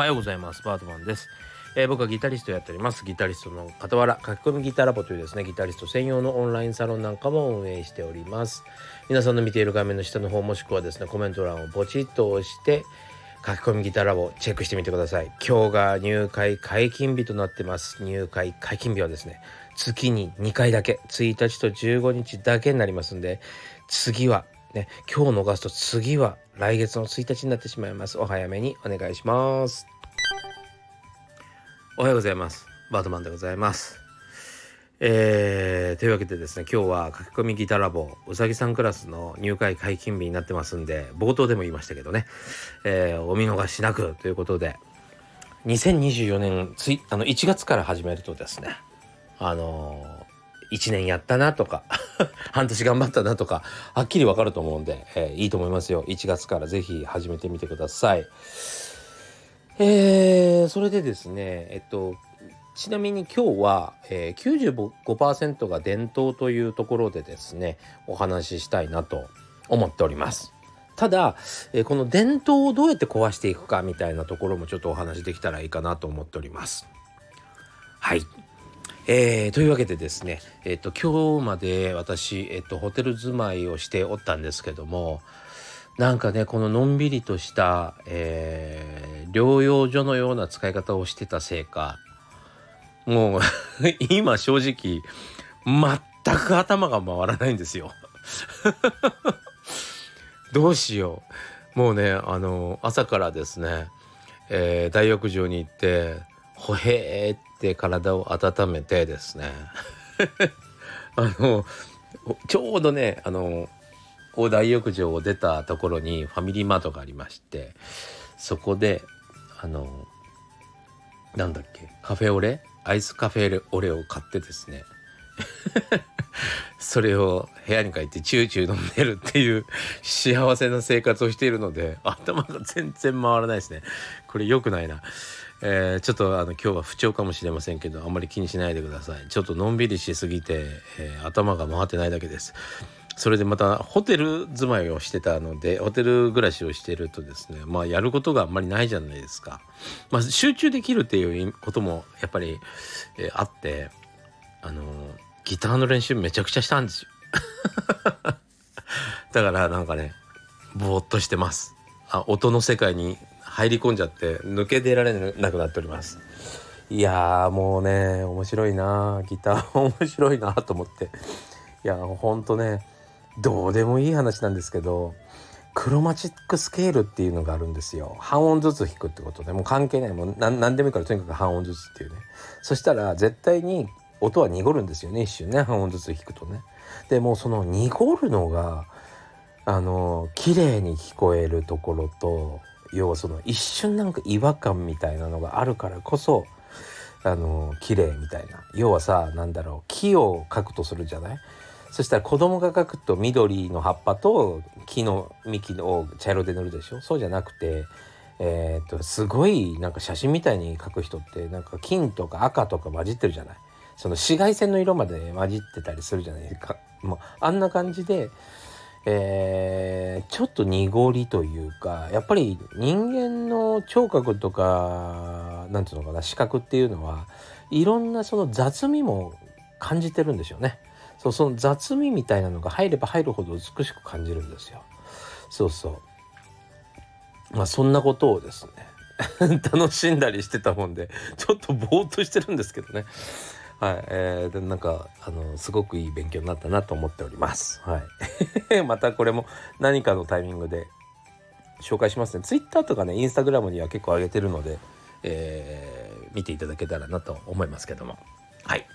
はようございます。バートマンです、えー、僕はギタリストやっております。ギタリストの傍ら書き込みギターラボというですねギタリスト専用のオンラインサロンなんかも運営しております。皆さんの見ている画面の下の方もしくはですねコメント欄をポチッと押して書き込みギターラボチェックしてみてください。今日が入会解禁日となってます。入会解禁日はですね月に2回だけ。1日と15日だけになりますんで次はね今日逃すと次は来月の1日になってしまいます。お早めにお願いします。おはようございます。バートマンでございます。えー、というわけでですね今日は書き込みギターラボうさぎさんクラスの入会解禁日になってますんで冒頭でも言いましたけどね、えー、お見逃しなくということで2024年ついあの1月から始めるとですねあのー、1年やったなとか 半年頑張ったなとかはっきりわかると思うんで、えー、いいと思いますよ。1月から是非始めてみてください。えー、それでですねえっとちなみに今日は、えー、95%が伝統というところでですねお話ししたいなと思っております。ただ、えー、この伝統をどうやって壊していくかみたいなところもちょっとお話できたらいいかなと思っております。はい。えー、というわけでですね、えっ、と今日まで私、えっ、とホテル住まいをしておったんですけどもなんかねこののんびりとした、えー、療養所のような使い方をしてたせいかもう 今正直全く頭が回らないんですよ。どうしよう。もうねあの朝からですね、えー、大浴場に行ってほへーって体を温めてですね。あのちょうどねあの大浴場を出たところにファミリーマートがありましてそこであのなんだっけカフェオレ？アイスカフェオレを買ってですね。それを部屋に帰ってチューチュー飲んでるっていう幸せな生活をしているので頭が全然回らないですね。これ良くないな。えー、ちょっとあの今日は不調かもしれませんけどあんまり気にしないでください。ちょっとのんびりしすぎて、えー、頭が回ってないだけです。それでまたホテル住まいをしてたのでホテル暮らしをしてるとですねまあやることがあんまりないじゃないですか、まあ、集中できるっていうこともやっぱり、えー、あってあのギターの練習めちゃくちゃしたんですよ。だからなんかねぼーっとしてます。あ音の世界に入り込んじゃって抜け出られなくなっております。いやーもうね面白いなギター面白いなと思って。いやほんとねどうでもいい話なんですけどクロマチックスケールっていうのがあるんですよ。半音ずつ弾くってことでもう関係ない。もう何でもいいからとにかく半音ずつっていうね。そしたら絶対に音は濁るんですよね一瞬ね。半音ずつ弾くとね。でもその濁るのがあの綺麗に聞こえるところと要はその一瞬なんか違和感みたいなのがあるからこそあの綺麗みたいな。要はさなんだろう木を描くとするじゃない？そしたら子供が描くと緑の葉っぱと木の幹を茶色で塗るでしょ？そうじゃなくてえー、っとすごいなんか写真みたいに描く人ってなんか金とか赤とか混じってるじゃない？その紫外線の色まで混じってたりするじゃないですか。もうあんな感じでえー、ちょっと濁りというかやっぱり人間の聴覚とか何て言うのかな視覚っていうのはいろんなその雑味も感じてるんでしょうね。そうその雑味みたいなのが入れば入るほど美しく感じるんですよ。そうそうまあそんなことをですね 楽しんだりしてたもんでちょっとぼーっとしてるんですけどねはい、えー、でなんかあのすごくいい勉強になったなと思っております。はい、またこれも何かのタイミングで紹介しますね。Twitter とかね、Instagram には結構上げてるので、えー、見ていただけたらなと思いますけども。はい。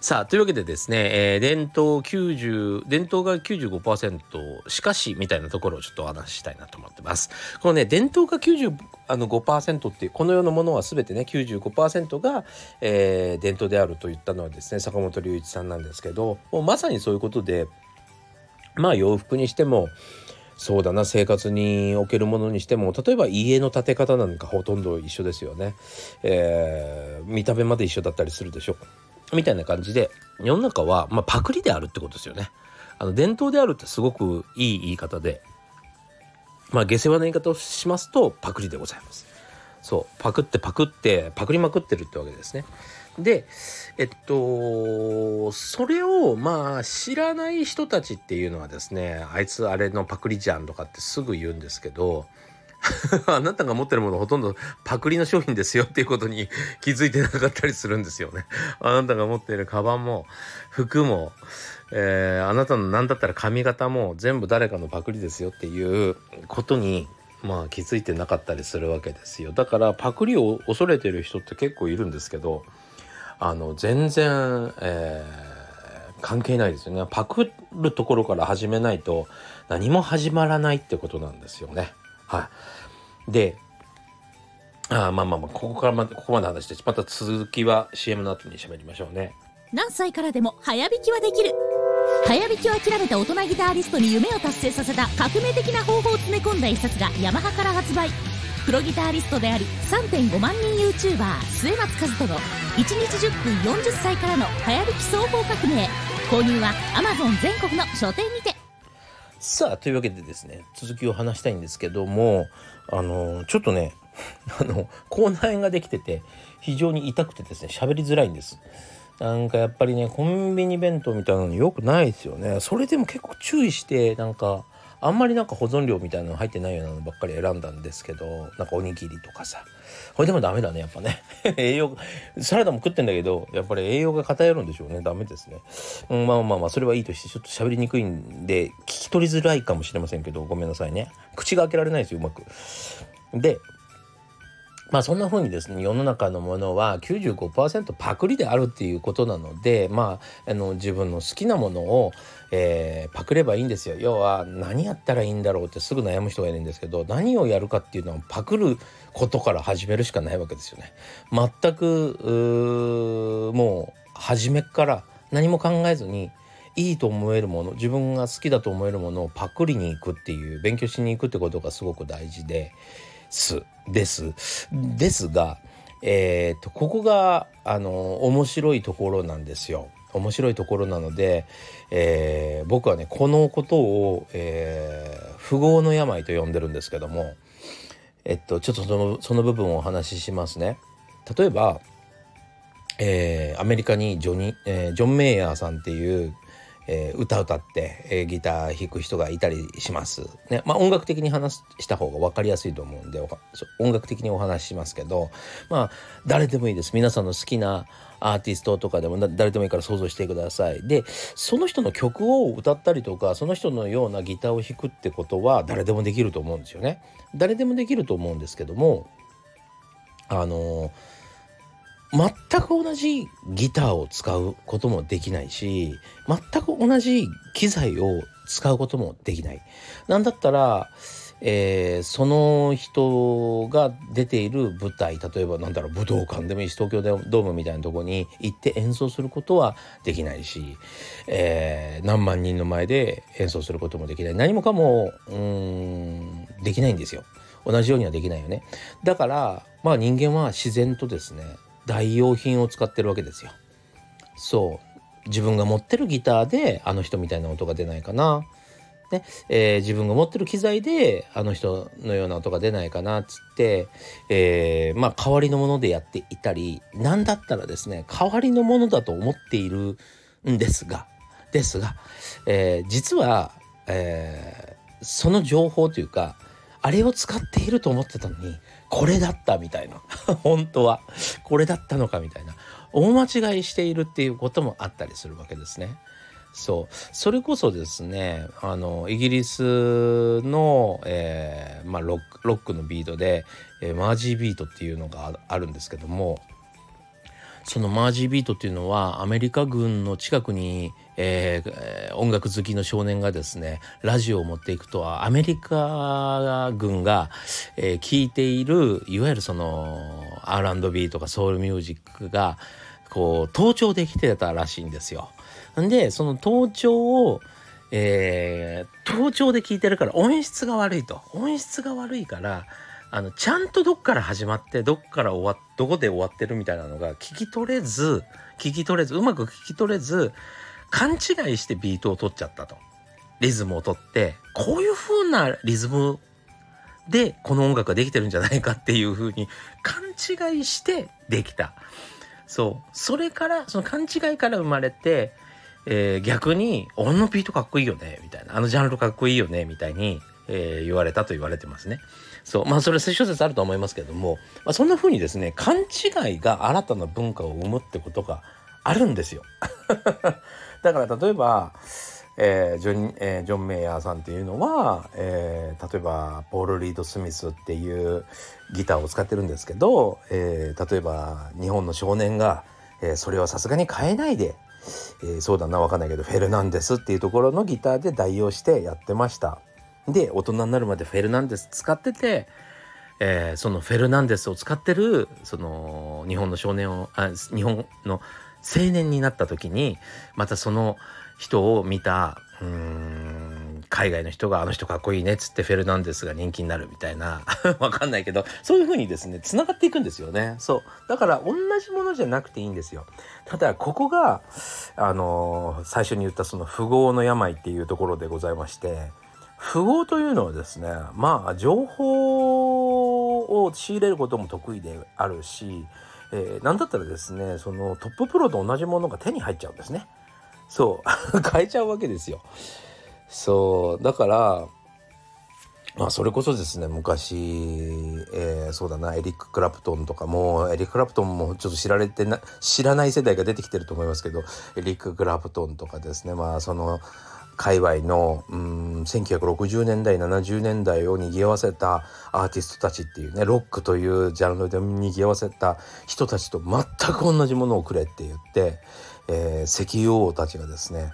さあ、というわけでですね、えー、伝統90、伝統が95%、しかし、みたいなところをちょっとお話ししたいなと思ってます。このね、伝統が95%っていう、この世のものは全てね、95%が、えー、伝統であると言ったのはですね、坂本龍一さんなんですけど、もうまさにそういうことで、まあ洋服にしても、そうだな生活におけるものにしても例えば家の建て方なんかほとんど一緒ですよね、えー、見た目まで一緒だったりするでしょうみたいな感じで世の中は、まあ、パクリであるってことですよね。あの伝統であるってすごくいい言い方で、まあ、下世話な言い方をしますとパクリでございます。そうパクってパクってパクりまくってるってわけですね。でえっとそれをまあ知らない人たちっていうのはですねあいつあれのパクリじゃんとかってすぐ言うんですけど あなたが持ってるものほとんどパクリの商品ですよっていうことに 気づいてなかったりするんですよね。あなたが持っているカバンも服も、えー、あなたの何だったら髪型も全部誰かのパクリですよっていうことにまあ気づいてなかったりするわけですよ。だからパクリを恐れてる人って結構いるんですけどあの全然、えー、関係ないですよね。パクるところから始めないと何も始まらないってことなんですよね。はい。で、あまあまあまあ、ここからま、ここまで話して、また続きは CM の後に喋りましょうね。何歳からでも早弾きはできる。早弾きを諦めた大人ギターリストに夢を達成させた革命的な方法を詰め込んだ一冊がヤマハから発売。プロギタリストであり3.5万人 YouTuber 末松和人の1日10分40歳からの早弾き双方革命。購入は Amazon 全国の書店にて。さあというわけでですね続きを話したいんですけどもあのちょっとね あの口内炎ができてて非常に痛くてですね喋りづらいんです。なんかやっぱりねコンビニ弁当みたいなのよくないですよね。それでも結構注意してなんかあんまりなんか保存料みたいなの入ってないようなのばっかり選んだんですけどなんかおにぎりとかさ。これでもダメだねやっぱね。栄養サラダも食ってんだけどやっぱり栄養が偏るんでしょうね。ダメですね、うん、まあまあまあそれはいいとしてちょっと喋りにくいんで聞き取りづらいかもしれませんけどごめんなさいね。口が開けられないですようまく。でまあそんな風にですね世の中のものは95%パクリであるっていうことなのでまああの自分の好きなものを、えー、パクればいいんですよ要は何やったらいいんだろうってすぐ悩む人がいるんですけど何をやるかっていうのはパクることから始めるしかないわけですよね。全くもう初めから何も考えずにいいと思えるもの自分が好きだと思えるものをパクリに行くっていう勉強しに行くってことがすごく大事ですですですがえーと、ここがあの面白いところなんですよ。面白いところなので、えー、僕はねこのことを、えー、富豪の病と呼んでるんですけどもえっとちょっとそのその部分をお話ししますね。例えば、えー、アメリカにジョニ、えー、ジョン・メイヤーさんっていうえー、歌歌って、えー、ギター弾く人がいたりします。ね、まあ音楽的に話した方が分かりやすいと思うんで音楽的にお話ししますけどまあ誰でもいいです。皆さんの好きなアーティストとかでも誰でもいいから想像してください。でその人の曲を歌ったりとかその人のようなギターを弾くってことは誰でもできると思うんですよね。誰でもできると思うんですけどもあのー全く同じギターを使うこともできないし全く同じ機材を使うこともできない。なんだったら、えー、その人が出ている舞台例えばなんだろう武道館でもいいし東京ドームみたいなとこに行って演奏することはできないし、えー、何万人の前で演奏することもできない。何もかもうんできないんですよ。同じようにはできないよね。だからまあ人間は自然とですね代用品を使ってるわけですよ。そう自分が持ってるギターであの人みたいな音が出ないかな。ねえー、自分が持ってる機材であの人のような音が出ないかなっつって、えー、まあ代わりのものでやっていたり何だったらですね代わりのものだと思っているんですがですが、えー、実は、えー、その情報というかあれを使っていると思ってたのにこれだったみたいな。本当は。これだったのかみたいな。大間違いしているっていうこともあったりするわけですね。そう。それこそですねあのイギリスの、えーまあ、ロックロックのビートで、えー、マージービートっていうのがあるんですけどもそのマージービートっていうのはアメリカ軍の近くに、えー、音楽好きの少年がですねラジオを持っていくとはアメリカ軍が、えー、聴いているいわゆるその R&B とかソウルミュージックがこう盗聴できてたらしいんですよ。でその盗聴をえー、盗聴で聞いてるから音質が悪いと音質が悪いからあのちゃんとどっから始まってどっから終わどこで終わってるみたいなのが聞き取れず聞き取れずうまく聞き取れず勘違いしてビートを取っちゃったと。リズムを取ってこういう風なリズムでこの音楽ができてるんじゃないかっていう風に勘違いしてできた。そう。それからその勘違いから生まれて、えー、逆に「あのビートかっこいいよね」みたいな「あのジャンルかっこいいよね」みたいに、えー、言われたと言われてますね。そう。まあそれ諸説あると思いますけども、まあ、そんな風にですね勘違いが新たな文化を生むってことがあるんですよ。だから例えばえージョンえー、ジョン・メイヤーさんっていうのは、えー、例えばポール・リード・スミスっていうギターを使ってるんですけど、えー、例えば日本の少年が、えー、それはさすがに変えないで、えー、そうだな分かんないけどフェルナンデスっていうところのギターで代用してやってました。で大人になるまでフェルナンデス使ってて、えー、そのフェルナンデスを使ってるその日本の少年をあ日本の青年になった時にまたその人を見たうーん海外の人があの人かっこいいねっつってフェルナンデスが人気になるみたいな わかんないけどそういう風にですねつながっていくんですよね。そう。だから同じものじゃなくていいんですよ。ただここがあのー、最初に言ったその富豪の病っていうところでございまして富豪というのはですねまあ情報を仕入れることも得意であるし、えー、なんだったらですねそのトッププロと同じものが手に入っちゃうんですね。そう 変えちゃうわけですよ。そうだからまあそれこそですね昔、えー、そうだなエリック・クラプトンとかもエリック・クラプトンもちょっと知られてな知らない世代が出てきてると思いますけどエリック・クラプトンとかですねまあその界隈のうん1960年代70年代を賑わせたアーティストたちっていうねロックというジャンルで賑わせた人たちと全く同じものをくれって言って、えー、石油王たちがですね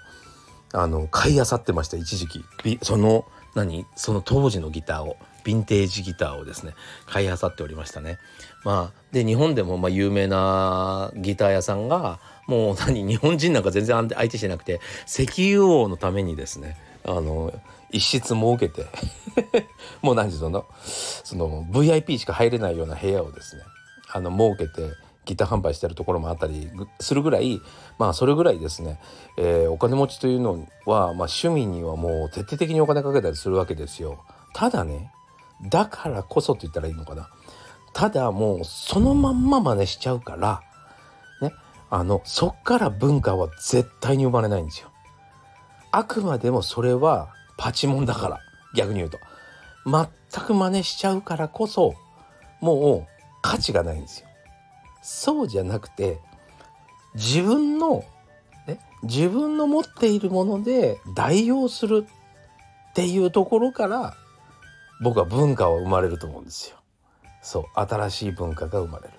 あの買い漁ってました一時期その何？その当時のギターをヴィンテージギターをですね買い漁っておりましたね。まあ、で日本でもまあ有名なギター屋さんがもう何日本人なんか全然相手してなくて石油王のためにですねあの一室設けて もう何時そのその VIP しか入れないような部屋をですねあの設けてギター販売してるところもあったりするぐらいまあそれぐらいですね、えー、お金持ちというのは、まあ、趣味にはもう徹底的にお金かけたりするわけですよ。ただねだからこそって言ったらいいのかな。ただもうそのまんま真似しちゃうからあのそっから文化は絶対に生まれないんですよ。あくまでもそれはパチモンだから逆に言うと全く真似しちゃうからこそもう価値がないんですよ。そうじゃなくて自分の、ね、自分の持っているもので代用するっていうところから僕は文化は生まれると思うんですよ。そう新しい文化が生まれる。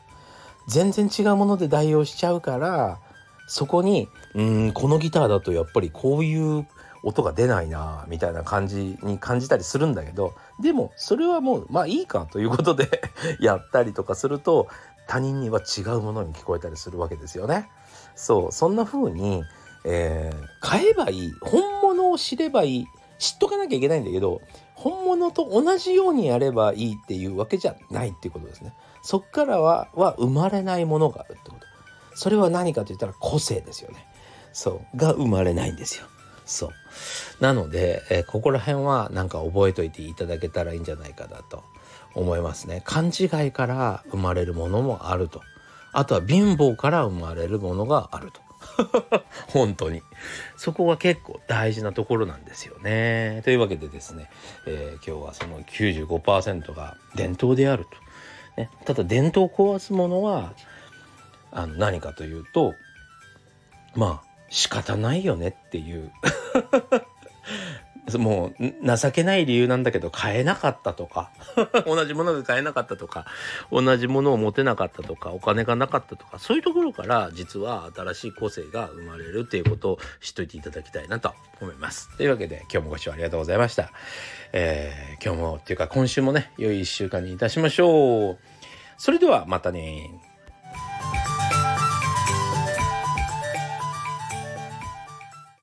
全然違うもので代用しちゃうからそこにうんこのギターだとやっぱりこういう音が出ないなみたいな感じに感じたりするんだけどでもそれはもうまあいいかということで やったりとかすると他人には違うものに聞こえたりするわけですよね。そうそんな風に、えー、買えばいい本物を知ればいい知っとかなきゃいけないんだけど本物と同じようにやればいいっていうわけじゃないっていうことですね。そっからはは生まれないものがあるってこと。それは何かと言ったら個性ですよね。そうが生まれないんですよ。そう。なので、えー、ここら辺はなんか覚えといていただけたらいいんじゃないかなと思いますね。勘違いから生まれるものもあると。あとは貧乏から生まれるものがあると。本当に。そこが結構大事なところなんですよね。というわけでですね、えー、今日はその95%が伝統であると。ね、ただ伝統を壊すものはあの何かというとまあ仕方ないよねっていう。もう情けない理由なんだけど買えなかったとか 同じものが買えなかったとか同じものを持てなかったとかお金がなかったとかそういうところから実は新しい個性が生まれるっていうことを知っといていただきたいなと思います。というわけで今日もご視聴ありがとうございました。えー、今日もっていうか今週もね良い1週間にいたしましょう。それではまたね。